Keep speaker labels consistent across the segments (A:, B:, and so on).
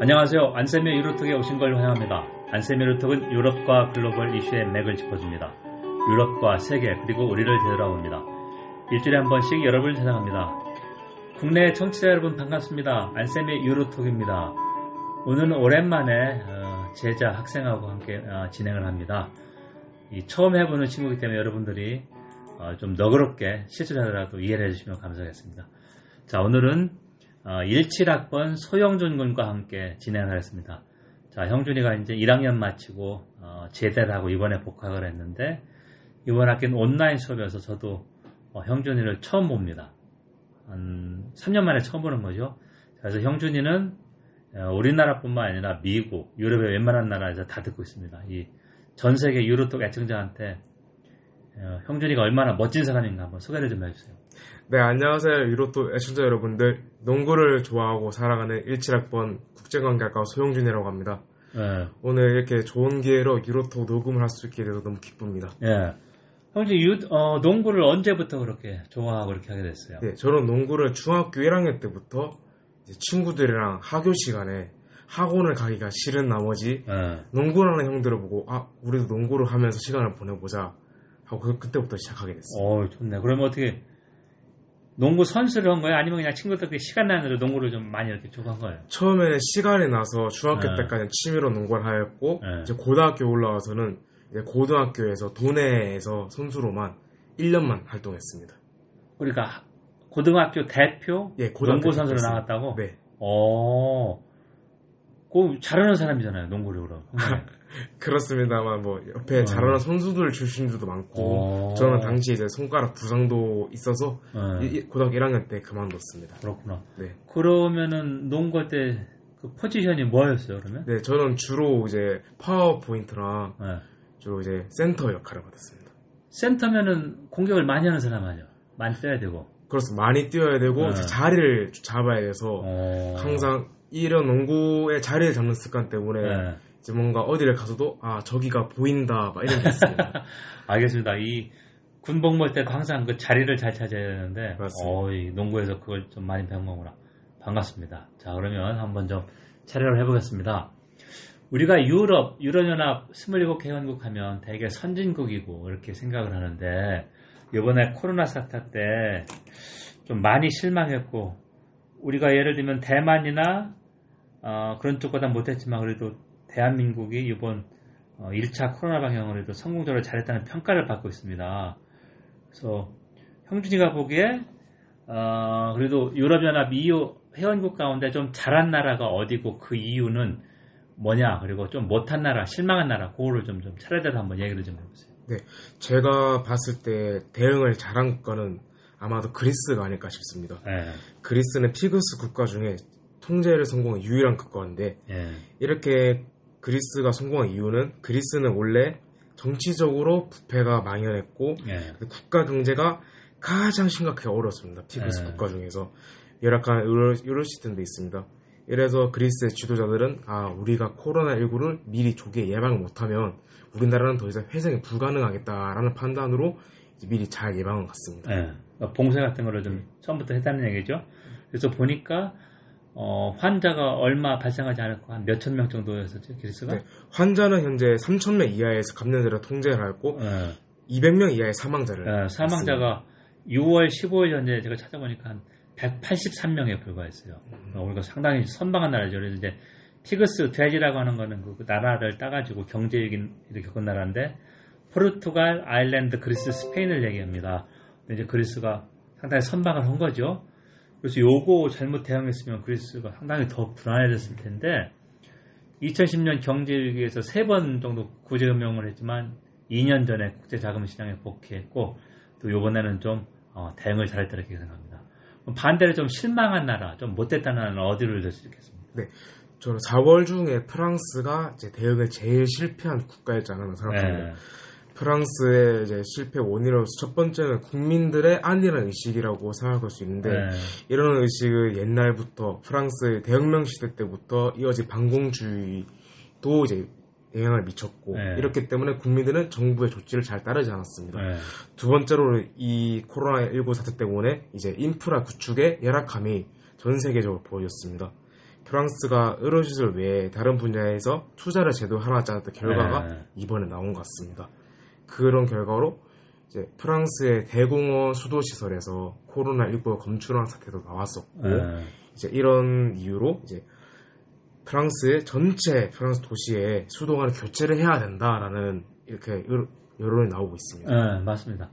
A: 안녕하세요. 안세미 유로톡에 오신 걸 환영합니다. 안세미 유로톡은 유럽과 글로벌 이슈의 맥을 짚어줍니다. 유럽과 세계 그리고 우리를 되돌아봅니다. 일주일에 한 번씩 여러분을 찾아갑니다. 국내 청취자 여러분 반갑습니다. 안세미 유로톡입니다. 오늘은 오랜만에 어, 제자 학생하고 함께 어, 진행을 합니다. 처음 해보는 친구이기 때문에 여러분들이 어, 좀 너그럽게 실수자라도 이해를 해주시면 감사하겠습니다. 자 오늘은 17학번 소영준 군과 함께 진행하겠습니다. 자 형준이가 이제 1학년 마치고 제대를 하고 이번에 복학을 했는데 이번 학기는 온라인 수업이어서 저도 형준이를 처음 봅니다. 한 3년 만에 처음 보는 거죠. 그래서 형준이는 우리나라뿐만 아니라 미국, 유럽의 웬만한 나라에서 다 듣고 있습니다. 이 전 세계 유로톡 애청자한테 형준이가 얼마나 멋진 사람인가 한번 소개를 좀 해주세요.
B: 네, 안녕하세요. 유로톡 애청자 여러분들. 농구를 좋아하고 살아가는 17학번 국제관계학과 소영준이라고 합니다. 네. 오늘 이렇게 좋은 기회로 유로톡 녹음을 할 수 있게 돼서 너무 기쁩니다.
A: 예. 유, 어, 농구를 언제부터 그렇게 좋아하고 그렇게 하게 됐어요?
B: 네, 저는 농구를 중학교 1학년 때부터 친구들이랑 학교 시간에 학원을 가기가 싫은 나머지 네. 농구를 하는 형들을 보고 아 우리도 농구를 하면서 시간을 보내보자 하고 그, 그때부터 시작하게 됐어요.
A: 어 좋네. 그러면 어떻게 농구 선수를 한 거예요? 아니면 그냥 친구들끼리 시간 나는 대로 농구를 좀 많이 이렇게 쭉한 거예요?
B: 처음에는 시간이 나서 중학교 네. 때까지는 취미로 농구를 하였고 네. 이제 고등학교 올라와서는 이제 고등학교에서 도내에서 선수로만 1년만 활동했습니다.
A: 그러니까 고등학교 대표 예, 농구 선수로 나갔다고?
B: 네.
A: 어. 그 잘하는 사람이잖아요, 농구를 그럼.
B: 그렇습니다만 뭐 옆에 어. 잘하는 선수들 출신들도 많고 어. 저는 당시 이제 손가락 부상도 있어서 네. 고등학교 1학년 때 그만뒀습니다.
A: 그렇구나. 네. 그러면은 농구 때 그 포지션이 뭐였어요, 그러면?
B: 네, 저는 주로 이제 파워 포워드랑 네. 주로 이제 센터 역할을 받았습니다.
A: 센터면은 공격을 많이 하는 사람 아니요? 많이 뛰어야 되고.
B: 그렇습니다. 많이 뛰어야 되고 네. 자리를 잡아야 돼서 어... 항상 이런 농구의 자리를 잡는 습관 때문에 네. 이제 뭔가 어디를 가서도 아 저기가 보인다 막 이런 게 있습니다.
A: 알겠습니다. 이 군복무 때도 항상 그 자리를 잘 찾아야 되는데 어, 이 농구에서 그걸 좀 많이 배운 거구나. 반갑습니다. 자 그러면 한번 좀 차례를 해보겠습니다. 우리가 유럽, 유럽연합 27개원국 하면 대개 선진국이고 이렇게 생각을 하는데 이번에 코로나 사태 때 좀 많이 실망했고 우리가 예를 들면 대만이나 어, 그런 쪽보다 못했지만 그래도 대한민국이 이번 어, 1차 코로나 방역을 해도 성공적으로 잘했다는 평가를 받고 있습니다. 그래서 형준이가 보기에 어, 그래도 유럽연합 EU 회원국 가운데 좀 잘한 나라가 어디고 그 이유는 뭐냐 그리고 좀 못한 나라 실망한 나라 그거를 좀, 좀 차례대로 한번 얘기를 좀 해보세요.
B: 네, 제가 봤을 때 대응을 잘한 국가는 아마도 그리스가 아닐까 싶습니다. 네. 그리스는 PIGS 국가 중에 통제를 성공한 유일한 국가인데 네. 이렇게 그리스가 성공한 이유는 그리스는 원래 정치적으로 부패가 만연했고 네. 국가 경제가 가장 심각하게 어렵습니다. PIGS 네. 국가 중에서 열악한 의료 시스템도 있습니다. 이래서 그리스의 지도자들은 아 우리가 코로나19를 미리 조기에 예방을 못하면 우리나라는 더 이상 회생이 불가능하겠다라는 판단으로 미리 잘 예방을 갔습니다. 네.
A: 그러니까 봉쇄 같은 거를 좀 처음부터 했다는 얘기죠. 그래서 보니까 어, 환자가 얼마 발생하지 않았고 한 몇천 명 정도였었죠 그리스가? 네.
B: 환자는 현재 3천 명 이하에서 감염자를 통제를 하고 네. 200명 이하의 사망자를
A: 네, 사망자가 6월 15일 현재 제가 찾아보니까 한 183명에 불과했어요. 음. 우리가 상당히 선방한 나라죠. 그래서 이제 티그스 돼지라고 하는 거는 그 나라를 따가지고 경제적인 일을 겪은 나라인데 포르투갈, 아일랜드, 그리스, 스페인을 얘기합니다. 이제 그리스가 상당히 선방을 한 거죠. 그래서 요거 잘못 대응했으면 그리스가 상당히 더 불안해졌을 텐데 2010년 경제위기에서 세 번 정도 구제 금융을 했지만 2년 전에 국제 자금 시장에 복귀했고 또 요번에는 좀 어, 대응을 잘했다 이렇게 생각합니다. 반대로 좀 실망한 나라, 좀 못됐다는 나라는 어디를 들 수 있겠습니까?
B: 네. 저는 4월 중에 프랑스가 제 대응을 제일 실패한 국가였지 않나 생각합니다. 네. 프랑스의 이제 실패 원인으로서 첫 번째는 국민들의 안일한 의식이라고 생각할 수 있는데 네. 이런 의식을 옛날부터 프랑스의 대혁명 시대 때부터 이어진 반공주의도 이제 영향을 미쳤고 네. 이렇기 때문에 국민들은 정부의 조치를 잘 따르지 않았습니다. 네. 두 번째로 이 코로나 19 사태 때문에 이제 인프라 구축의 열악함이 전 세계적으로 보여졌습니다. 프랑스가 의료시설 외에 다른 분야에서 투자를 제대로 하지 않았던 결과가 네. 이번에 나온 것 같습니다. 그런 결과로 이제 프랑스의 대공원 수도 시설에서 코로나19 검출한 사태도 나왔었고 네. 이제 이런 이유로 이제 프랑스의 전체 프랑스 도시에 수도관을 교체를 해야 된다라는 이렇게 여론이 나오고 있습니다.
A: 네, 맞습니다.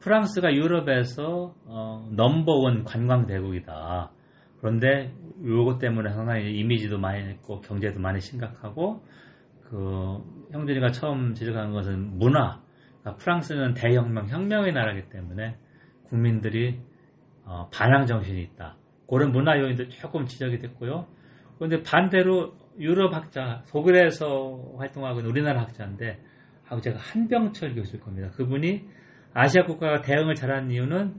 A: 프랑스가 유럽에서 어, 넘버원 관광 대국이다. 그런데 요것 때문에 상당히 이미지도 많이 있고 경제도 많이 심각하고 그 형준이가 처음 지적한 것은 문화. 그러니까 프랑스는 대혁명, 혁명의 나라이기 때문에 국민들이 어, 반항 정신이 있다. 그런 문화 요인도 조금 지적이 됐고요. 그런데 반대로 유럽 학자, 독일에서 활동하고 있는 우리나라 학자인데, 하고 제가 한병철 교수일 겁니다. 그분이 아시아 국가가 대응을 잘하는 이유는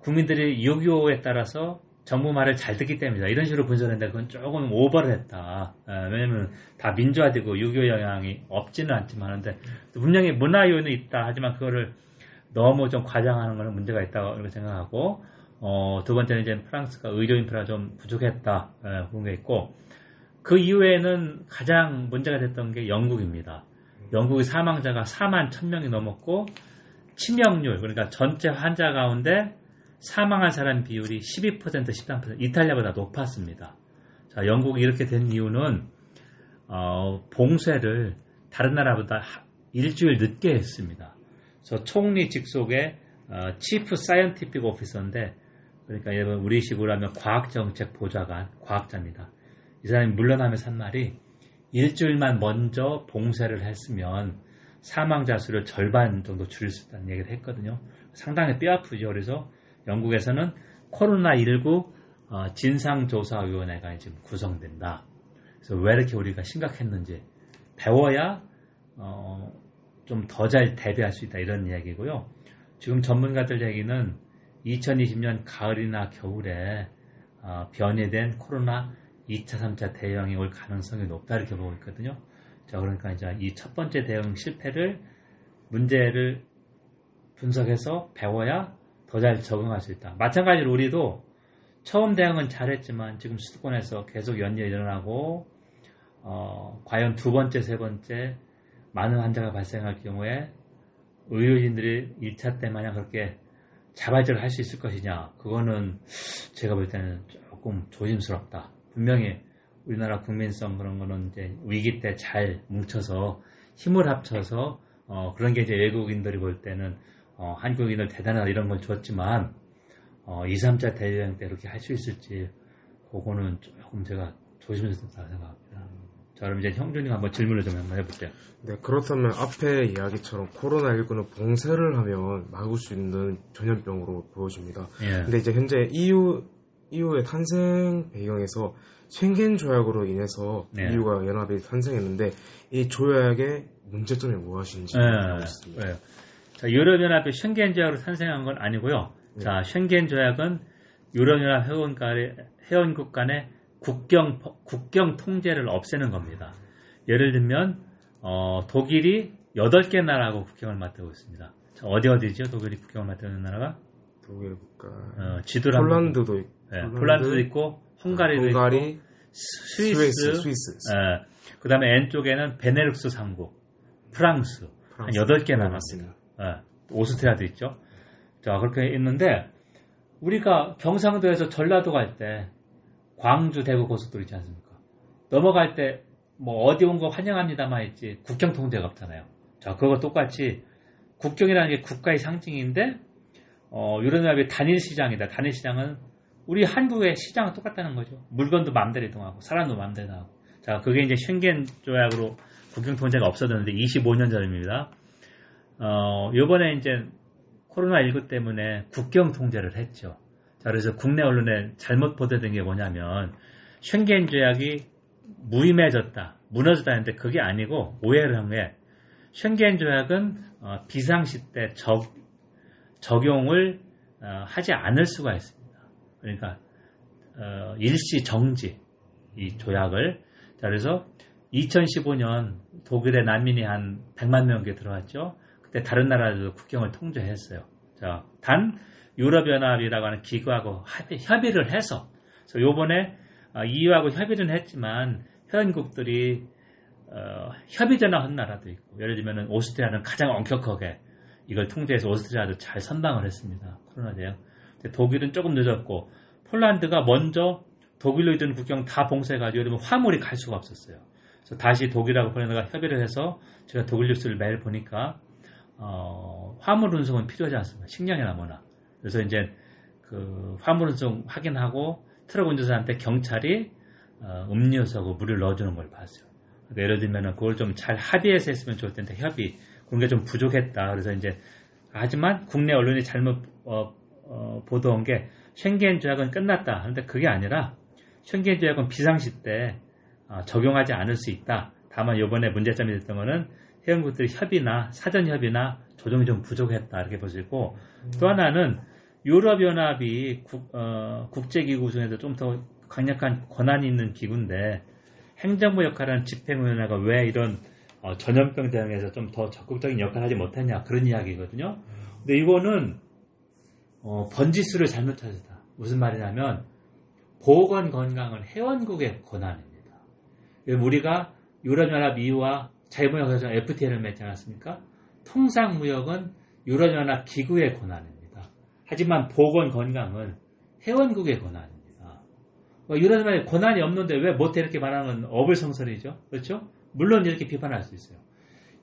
A: 국민들이 6.25에 따라서 정부 말을 잘 듣기 때문이다. 이런 식으로 분석했는데 그건 조금 오버를 했다. 아, 왜냐면 다 민주화되고 6.25 영향이 없지는 않지만 하는데 분명히 문화 요인은 있다. 하지만 그거를 너무 좀 과장하는 것은 문제가 있다고 이렇게 생각하고 어, 두 번째는 이제 프랑스가 의료 인프라 좀 부족했다. 예, 그런 게 있고 그 이후에는 가장 문제가 됐던 게 영국입니다. 영국의 사망자가 4만 1000명이 넘었고 치명률 그러니까 전체 환자 가운데 사망한 사람 비율이 12% 13% 이탈리아보다 높았습니다. 자, 영국이 이렇게 된 이유는 어, 봉쇄를 다른 나라보다 일주일 늦게 했습니다. 저 총리 직속의 어, 치프 사이언티픽 오피서인데 그러니까 여러분 우리식으로 하면 과학정책 보좌관 과학자입니다. 이 사람이 물러나면서 한 말이 일주일만 먼저 봉쇄를 했으면 사망자 수를 절반 정도 줄일 수 있다는 얘기를 했거든요. 상당히 뼈아프죠. 그래서 영국에서는 코로나19 어, 진상조사위원회가 지금 구성된다. 그래서 왜 이렇게 우리가 심각했는지 배워야 어, 좀 더 잘 대비할 수 있다 이런 이야기고요. 지금 전문가들 얘기는 2020년 가을이나 겨울에 어, 변이된 코로나 2차, 3차 대응이 올 가능성이 높다 이렇게 보고 있거든요. 자, 그러니까 이제 이 첫 번째 대응 실패를 문제를 분석해서 배워야 더 잘 적응할 수 있다. 마찬가지로 우리도 처음 대응은 잘했지만 지금 수도권에서 계속 연이어 일어나고 어, 과연 두 번째, 세 번째 많은 환자가 발생할 경우에 의료진들이 1차 때 마냥 그렇게 자발적으로 할 수 있을 것이냐 그거는 제가 볼 때는 조금 조심스럽다. 분명히 우리나라 국민성 그런 거는 이제 위기 때 잘 뭉쳐서 힘을 합쳐서 어, 그런 게 이제 외국인들이 볼 때는 어, 한국인들 대단하다 이런 걸 줬지만 어, 2, 3차 대유행 때 이렇게 할 수 있을지 그거는 조금 제가 조심스럽다 생각합니다. 자, 그럼 이제 형준이가 한번 질문을 좀 한번 해볼게요.
B: 네, 그렇다면 앞에 이야기처럼 코로나19는 봉쇄를 하면 막을 수 있는 전염병으로 보여집니다. 예. 근데 이제 현재 EU, EU의 탄생 배경에서 생겐 조약으로 인해서 네. EU가 연합이 탄생했는데 이 조약의 문제점이 무엇인지 네. 알고있습니다. 네.
A: 자, 유럽연합이 쉥겐 조약으로 탄생한 건 아니고요. 네. 자, 쉥겐 조약은 유럽연합 회원 간의 회원국 간의 국경 국경 통제를 없애는 겁니다. 예를 들면 어, 독일이 8개 나라하고 국경을 맞대고 있습니다. 자, 어디 어디죠? 독일이 국경을 맞대는 나라가?
B: 독일 국가.
A: 어, 지도를
B: 폴란드도 있고.
A: 네, 폴란드도 있고 홍가리도 헝가리, 있고 스위스, 스위스, 스위스. 예, 그 다음에 왼쪽에는 베네룩스 3국, 프랑스, 프랑스. 한 8개 남았습니다. 예, 오스트리아도 있죠. 자, 그렇게 있는데, 우리가 경상도에서 전라도 갈 때, 광주, 대구 고속도로 있지 않습니까? 넘어갈 때, 뭐, 어디 온 거 환영합니다만 있지, 국경 통제가 없잖아요. 자, 그거 똑같이, 국경이라는 게 국가의 상징인데, 어, 유럽연합의 단일 시장이다. 단일 시장은 우리 한국의 시장은 똑같다는 거죠. 물건도 마음대로 이동하고 사람도 마음대로 하고. 자, 그게 이제 쉥겐 조약으로 국경 통제가 없어졌는데 25년 전입니다. 어, 요번에 이제 코로나19 때문에 국경 통제를 했죠. 자, 그래서 국내 언론에 잘못 보도된 게 뭐냐면 쉥겐 조약이 무임해졌다, 무너졌다 했는데 그게 아니고 오해를 한 게 쉥겐 조약은 어, 비상시 때 적, 적용을 어, 하지 않을 수가 있습니다. 그러니까 어, 일시 정지 이 조약을 자 그래서 2015년 독일에 난민이 한 100만 명께 들어왔죠. 그때 다른 나라들도 국경을 통제했어요. 자, 단 유럽연합이라고 하는 기구하고 협의, 를 해서 요번에 EU하고 협의는 했지만 회원국들이 어, 협의 전화 한 나라도 있고 예를 들면 오스트리아는 가장 엄격하게 이걸 통제해서 오스트리아도 잘 선방을 했습니다. 코로나 대응. 독일은 조금 늦었고 폴란드가 먼저 독일로 있던 국경 다 봉쇄해가지고 화물이 갈 수가 없었어요. 그래서 다시 독일하고 폴란드가 협의를 해서 제가 독일 뉴스를 매일 보니까 어, 화물 운송은 필요하지 않습니다. 식량이나 뭐나. 그래서 이제 그 화물 운송 확인하고 트럭 운전사한테 경찰이 어, 음료수하고 물을 넣어주는 걸 봤어요. 그러니까 예를 들면 그걸 좀 잘 합의해서 했으면 좋을 텐데 협의 그런 게 좀 부족했다. 그래서 이제 하지만 국내 언론이 잘못 어, 어, 보도한 게 쉥겐 조약은 끝났다. 그런데 그게 아니라 쉥겐 조약은 비상시 때 어, 적용하지 않을 수 있다. 다만 이번에 문제점이 됐던 거는 회원국들이 협의나 사전 협의나 조정이 좀 부족했다 이렇게 볼 수 있고 음. 또 하나는 유럽연합이 국, 어, 국제기구 중에서 좀 더 강력한 권한이 있는 기구인데 행정부 역할하는 집행위원회가 왜 이런 어, 전염병 대응에서 좀 더 적극적인 역할을 하지 못했냐 그런 이야기거든요. 근데 이거는 어, 번지수를 잘못 찾았다. 무슨 말이냐면 보건 건강은 회원국의 권한입니다. 우리가 유럽연합 이후와 자유무역에서 FTA를 맺지 않았습니까? 통상무역은 유럽연합 기구의 권한입니다. 하지만 보건 건강은 회원국의 권한입니다. 어, 유럽연합의 권한이 없는데 왜 못해 이렇게 말하는 어불성설이죠. 그렇죠? 물론 이렇게 비판할 수 있어요.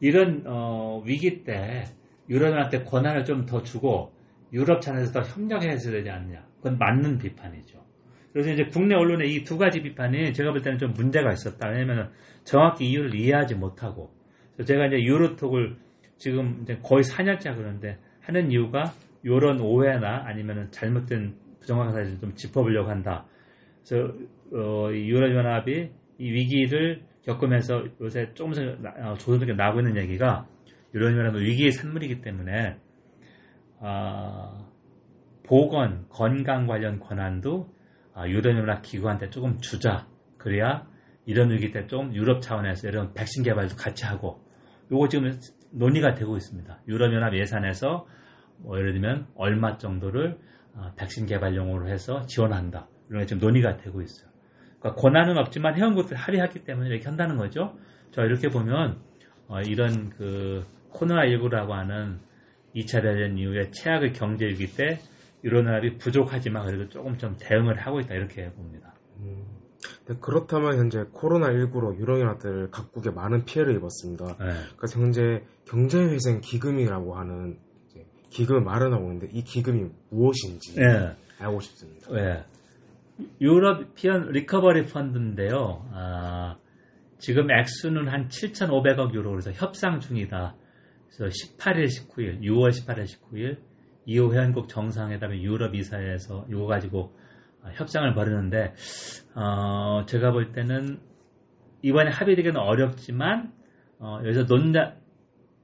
A: 이런 어, 위기 때 유럽연합한테 권한을 좀 더 주고 유럽 차원에서 더 협력해야 되지 않냐. 그건 맞는 비판이죠. 그래서 이제 국내 언론의 이 두 가지 비판이 제가 볼 때는 좀 문제가 있었다. 왜냐면 정확히 이유를 이해하지 못하고. 제가 이제 유로톡을 지금 이제 거의 4년째 그러는데 하는 이유가 이런 오해나 아니면 잘못된 부정확한 사실을 좀 짚어보려고 한다. 그래서 어, 유럽연합이 이 위기를 겪으면서 요새 조금씩 어, 조금씩 나오고 있는 얘기가 유럽연합은 위기의 산물이기 때문에 어, 보건, 건강 관련 권한도 아, 유럽연합 기구한테 조금 주자. 그래야 이런 위기 때 좀 유럽 차원에서 이런 백신 개발도 같이 하고 요거 지금 논의가 되고 있습니다. 유럽연합 예산에서 뭐 예를 들면 얼마 정도를 아, 백신 개발용으로 해서 지원한다. 이런 게 지금 논의가 되고 있어요. 그러니까 권한은 없지만 회원국들 합의하기 때문에 이렇게 한다는 거죠. 자 이렇게 보면 어, 이런 그 코로나19라고 하는 2차 대전 이후에 최악의 경제 위기 때 유럽연합이 부족하지만 그래도 조금 좀 대응을 하고 있다 이렇게 봅니다. 음,
B: 그렇다면 현재 코로나19로 유럽연합들 각국에 많은 피해를 입었습니다. 네. 그래서 현재 경제회생 기금이라고 하는 기금을 마련하고 있는데 이 기금이 무엇인지 네. 알고 싶습니다. 네.
A: 유러피언 리커버리 펀드인데요. 아, 지금 액수는 한 7,500억 유로 그래서 협상 중이다. 그래서 18일, 19일, 6월 18일, 19일 이후 회원국 정상회담의 유럽 이사회에서 이거 가지고 아, 협상을 벌이는데 어, 제가 볼 때는 이번에 합의되기는 어렵지만 어, 여기서 논자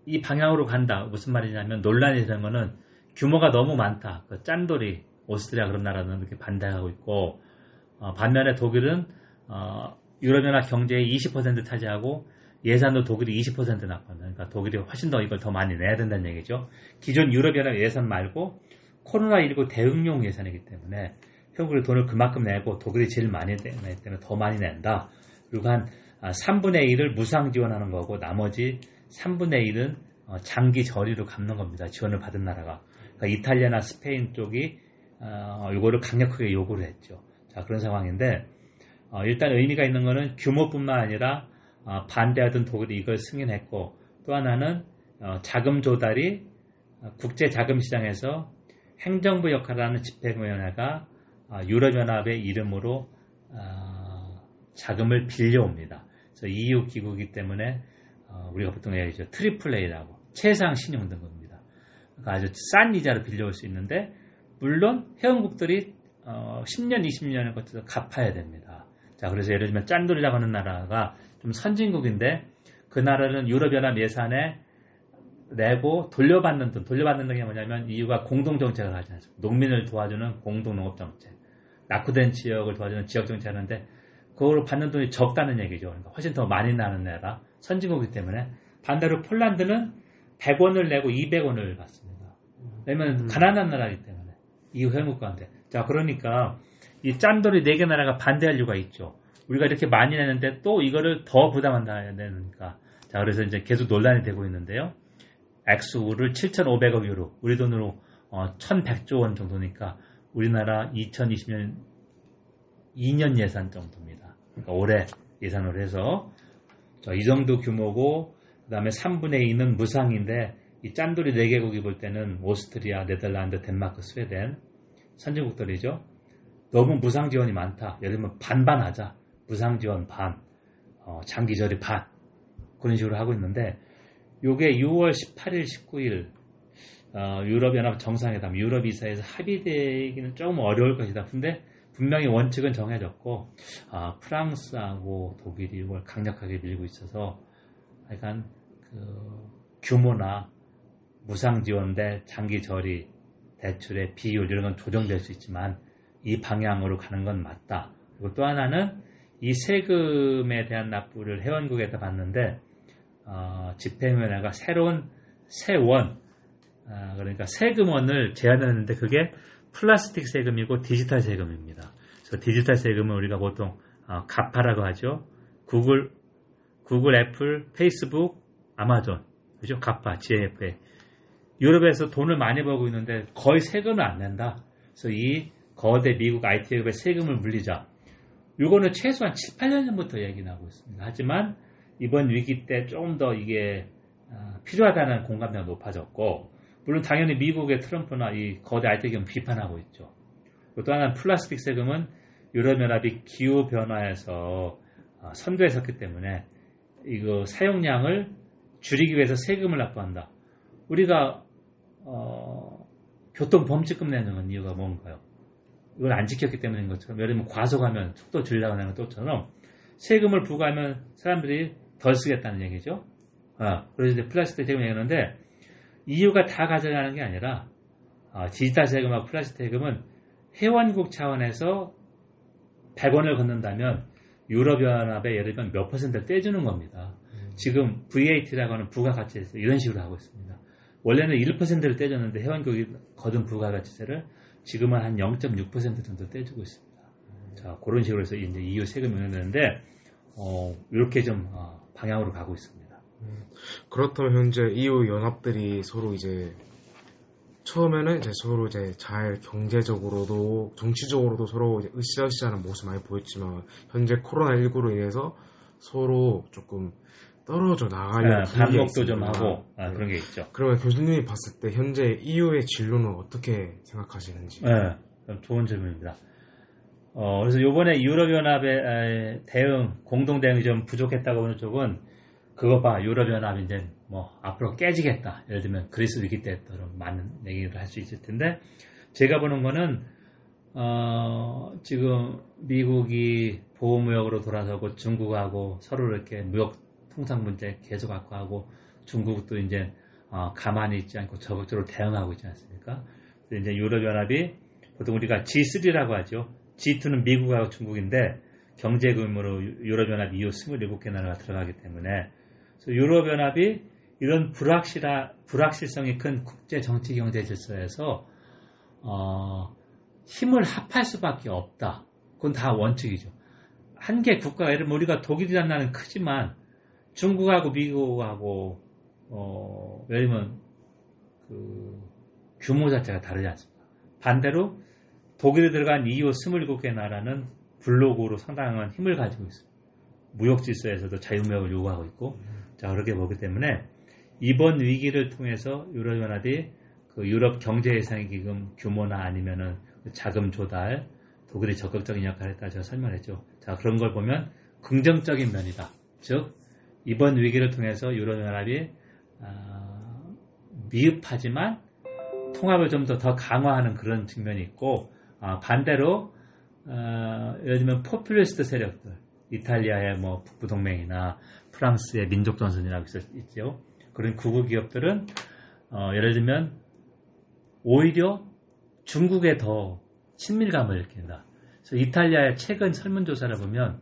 A: 이 방향으로 간다. 무슨 말이냐면 논란이 되는 거는 규모가 너무 많다. 그 짠돌이 오스트리아 그런 나라는 이렇게 반대하고 있고 어, 반면에 독일은 어, 유럽연합 경제의 20% 차지하고 예산도 독일이 20% 납거든요. 그러니까 독일이 훨씬 더 이걸 더 많이 내야 된다는 얘기죠. 기존 유럽연합 예산 말고 코로나19 대응용 예산이기 때문에 한국이 돈을 그만큼 내고 독일이 제일 많이 내기 때문에 더 많이 낸다. 그리고 한 3분의 아, 1을 무상 지원하는 거고 나머지 3분의 1은 어, 장기 저리로 갚는 겁니다. 지원을 받은 나라가. 그러니까 이탈리아나 스페인 쪽이 어, 이거를 강력하게 요구를 했죠. 자 그런 상황인데 어, 일단 의미가 있는 거는 규모뿐만 아니라 어, 반대하던 독일이 이걸 승인했고 또 하나는 어, 자금 조달이 국제 자금 시장에서 행정부 역할을 하는 집행위원회가 유럽연합의 이름으로 자금을 빌려옵니다. 그래서 EU 기구이기 때문에 우리가 보통 얘기하죠. triple A라고 최상 신용 등급입니다. 그러니까 아주 싼 이자로 빌려올 수 있는데 물론 회원국들이 10년, 20년을 거쳐서 갚아야 됩니다. 자, 그래서 예를 들면 짠돌이라고 하는 나라가 좀 선진국인데 그 나라는 유럽연합 예산에 내고 돌려받는 돈, 돌려받는 게 뭐냐면 이유가 공동정책을 하지 않습니다. 농민을 도와주는 공동농업정책, 낙후된 지역을 도와주는 지역정책 하는데 그걸 받는 돈이 적다는 얘기죠. 그러니까 훨씬 더 많이 나는 나라, 선진국이기 때문에 반대로 폴란드는 100원을 내고 200원을 받습니다. 왜냐면 음. 가난한 나라이기 때문에 이후 회국 가운데. 자, 그러니까 이 짠돌이 네 개 나라가 반대할 이유가 있죠. 우리가 이렇게 많이 내는데 또 이거를 더 부담한다 되니까. 자, 그래서 이제 계속 논란이 되고 있는데요. 액수를 7,500억 유로, 우리 돈으로 어, 1,100조 원 정도니까 우리나라 2020년 2년 예산 정도입니다. 그러니까 올해 예산으로 해서 이 정도 규모고 그 다음에 3분의 2는 무상인데 이 짠돌이 4개국이 볼 때는 오스트리아, 네덜란드, 덴마크, 스웨덴 선진국들이죠. 너무 무상 지원이 많다. 예를 들면 반반 하자. 무상 지원 반, 어, 장기절이 반 그런 식으로 하고 있는데 요게 6월 18일, 19일 어, 유럽연합 정상회담, 유럽 이사에서 합의되기는 조금 어려울 것이다. 근데 분명히 원칙은 정해졌고 아, 프랑스하고 독일이 이걸 강력하게 밀고 있어서 약간 그 규모나 무상 지원 대 장기 저리 대출의 비율 이런 건 조정될 수 있지만 이 방향으로 가는 건 맞다. 그리고 또 하나는 이 세금에 대한 납부를 회원국에다 받는데 어, 집행위원회가 새로운 세원 어, 그러니까 세금원을 제안했는데 그게 플라스틱 세금이고 디지털 세금입니다. 그래서 디지털 세금은 우리가 보통 어, GAFA라고 하죠. 구글, 구글, 애플, 페이스북, 아마존, 그죠? GAFA, GAFA. 유럽에서 돈을 많이 벌고 있는데 거의 세금을 안 낸다. 그래서 이 거대 미국 IT 기업의 세금을 물리자. 이거는 최소한 7, 8년 전부터 얘기 나오고 있습니다. 하지만 이번 위기 때 조금 더 이게 아, 필요하다는 공감대가 높아졌고 물론 당연히 미국의 트럼프나 이 거대 IT 기업 비판하고 있죠. 또 하나는 플라스틱 세금은 유럽연합이 기후 변화에서 아, 선두에 섰기 때문에 이거 사용량을 줄이기 위해서 세금을 납부한다. 우리가 어, 교통 범칙금 내는 이유가 뭔가요? 이걸 안 지켰기 때문인 것처럼 예를 들면 과속하면 속도 하는 것처럼 세금을 부과하면 사람들이 덜 쓰겠다는 얘기죠. 아, 그래서 이제 플라스틱 세금 얘기하는데 이유가 다 가져가는 게 아니라 아, 디지털 세금하고 플라스틱 세금은 회원국 차원에서 100원을 걷는다면 유럽연합에 예를 들면 몇 퍼센트를 떼주는 겁니다. 음. 지금 VAT라고 하는 부가가치세 이런 식으로 하고 있습니다. 원래는 1%를 떼줬는데 회원국이 거둔 부가가치세를 지금은 한 0.6% 정도 떼주고 있습니다. 자, 그런 식으로 해서 이제 EU 세금이 운영되는데, 어, 이렇게 좀, 어, 방향으로 가고 있습니다. 음,
B: 그렇다면 현재 EU 연합들이 서로 이제, 처음에는 이제 서로 이제 잘 경제적으로도 정치적으로도 서로 으쌰으쌰하는 모습 많이 보였지만, 현재 코로나 19로 인해서 서로 조금 떨어져 나가려는
A: 네, 반복도 좀 하고 아, 네. 그런 게 있죠.
B: 그러면 교수님이 봤을 때 현재 EU의 진로는 어떻게 생각하시는지?
A: 네, 좋은 질문입니다. 어, 그래서 이번에 유럽연합의 대응, 공동 대응이 좀 부족했다고 하는 쪽은 그거 봐, 유럽연합이 이제 뭐 앞으로 깨지겠다. 예를 들면 그리스 위기 때처럼 많은 얘기를 할 수 있을 텐데 제가 보는 거는 어, 지금 미국이 보호무역으로 돌아서고 중국하고 서로 이렇게 무역 통상 문제 계속 갖고 하고 중국도 이제 어, 가만히 있지 않고 적극적으로 대응하고 있지 않습니까? 이제 유럽연합이 보통 우리가 G3라고 하죠. G2는 미국하고 중국인데 경제 규모로 유럽연합 이후 27개 나라가 들어가기 때문에 유럽연합이 이런 불확실하, 불확실성이 큰 국제 정치 경제 질서에서 어, 힘을 합할 수밖에 없다. 그건 다 원칙이죠. 한 개 국가, 예를 우리가 독일이라는 나라는 크지만 중국하고 미국하고 어, 들면 그 규모 자체가 다르지 않습니까? 반대로 독일에 들어간 EU 27개 나라는 블록으로 상당한 힘을 가지고 있습니다. 무역 질서에서도 자유무역을 요구하고 있고 자 그렇게 보기 때문에 이번 위기를 통해서 유럽연합이 그 유럽 경제예산 기금 규모나 아니면은 그 자금 조달 독일이 적극적인 역할을 했다 제가 설명했죠. 자 그런 걸 보면 긍정적인 면이다. 즉 이번 위기를 통해서 유럽연합이 어, 미흡하지만 통합을 좀 더 더 강화하는 그런 측면이 있고 어, 반대로 어, 예를 들면 포퓰리스트 세력들 이탈리아의 뭐 북부 동맹이나 프랑스의 민족 전선이라고 있죠. 그런 구구 기업들은 어, 예를 들면 오히려 중국에 더 친밀감을 느낀다. 그래서 이탈리아의 최근 설문조사를 보면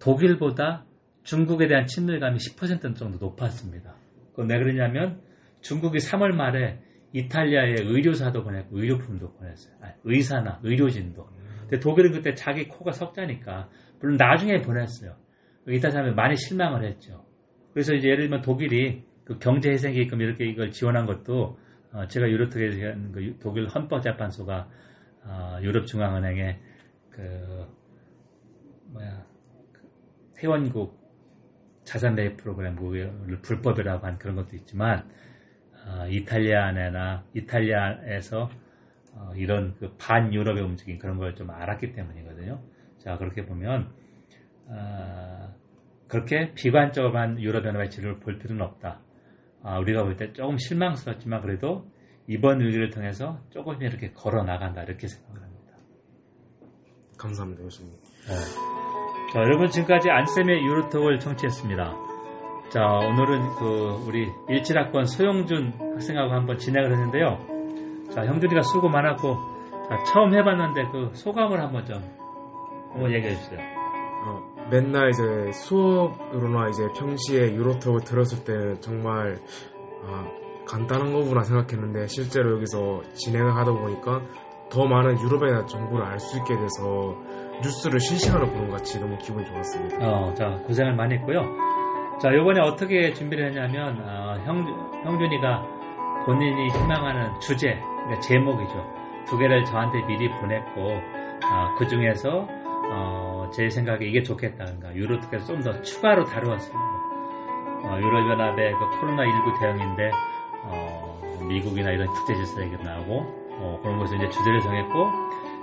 A: 독일보다 중국에 대한 친밀감이 10% 정도 높았습니다. 그건 왜 그러냐면 중국이 3월 말에 이탈리아에 의료사도 보냈고 의료품도 보냈어요. 아니, 의사나 의료진도. 근데 독일은 그때 자기 코가 석자니까 물론 나중에 보냈어요. 이따 하면 많이 실망을 했죠. 그래서 이제 예를 들면 독일이 그 경제 회생기금 이렇게 이걸 지원한 것도 어, 제가 유로톡에 그 독일 헌법재판소가 어, 유럽중앙은행에 그 뭐야 그 회원국 자산 매입 프로그램을 불법이라고 한 그런 것도 있지만 어, 이탈리아 내나 이탈리아에서 어, 이런 그 반 유럽의 움직임 그런 걸 좀 알았기 때문이거든요. 자 그렇게 보면 어, 그렇게 비관적으로만 유럽 연합의 진로를 볼 필요는 없다. 아, 우리가 볼 때 조금 실망스럽지만 그래도 이번 위기를 통해서 조금 이렇게 걸어 나간다 이렇게 생각을 합니다.
B: 감사합니다, 교수님. 네.
A: 자, 여러분 지금까지 안쌤의 유로톡을 청취했습니다. 자, 오늘은 그 우리 17학번 소영준 학생하고 한번 진행을 했는데요. 자, 형준이가 수고 많았고 자, 처음 해봤는데 그 소감을 한번 좀 한번 얘기해 주세요.
B: 어, 맨날 이제 수업으로나 이제 평시에 유로톡을 들었을 때는 정말 아, 간단한 거구나 생각했는데 실제로 여기서 진행을 하다 보니까 더 많은 유럽에 대한 정보를 알 수 있게 돼서 뉴스를 실시간으로 보는 것 같이 너무 기분이 좋았습니다.
A: 어, 자 고생을 많이 했고요. 자 이번에 어떻게 준비를 했냐면 어, 형, 형준이가 본인이 희망하는 주제, 그러니까 제목이죠. 두 개를 저한테 미리 보냈고 어, 그 중에서 어, 제 생각에 이게 좋겠다. 그러니까 유로톡에서 좀 더 추가로 다루었습니다. 어, 유럽연합의 그 코로나19 대응인데 어, 미국이나 이런 국제 질서 얘기도 나오고 어, 그런 것을 이제 주제를 정했고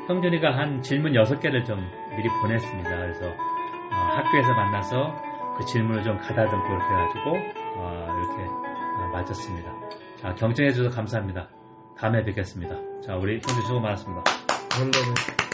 A: 형준이가 한 질문 6개를 좀 미리 보냈습니다. 그래서 어, 학교에서 만나서 그 질문을 좀 가다듬고 이렇게 해가지고 어, 이렇게 어, 맞췄습니다. 자, 경청해 주셔서 감사합니다. 다음에 뵙겠습니다. 자, 우리 형준 수고 많았습니다.
B: 감사합니다.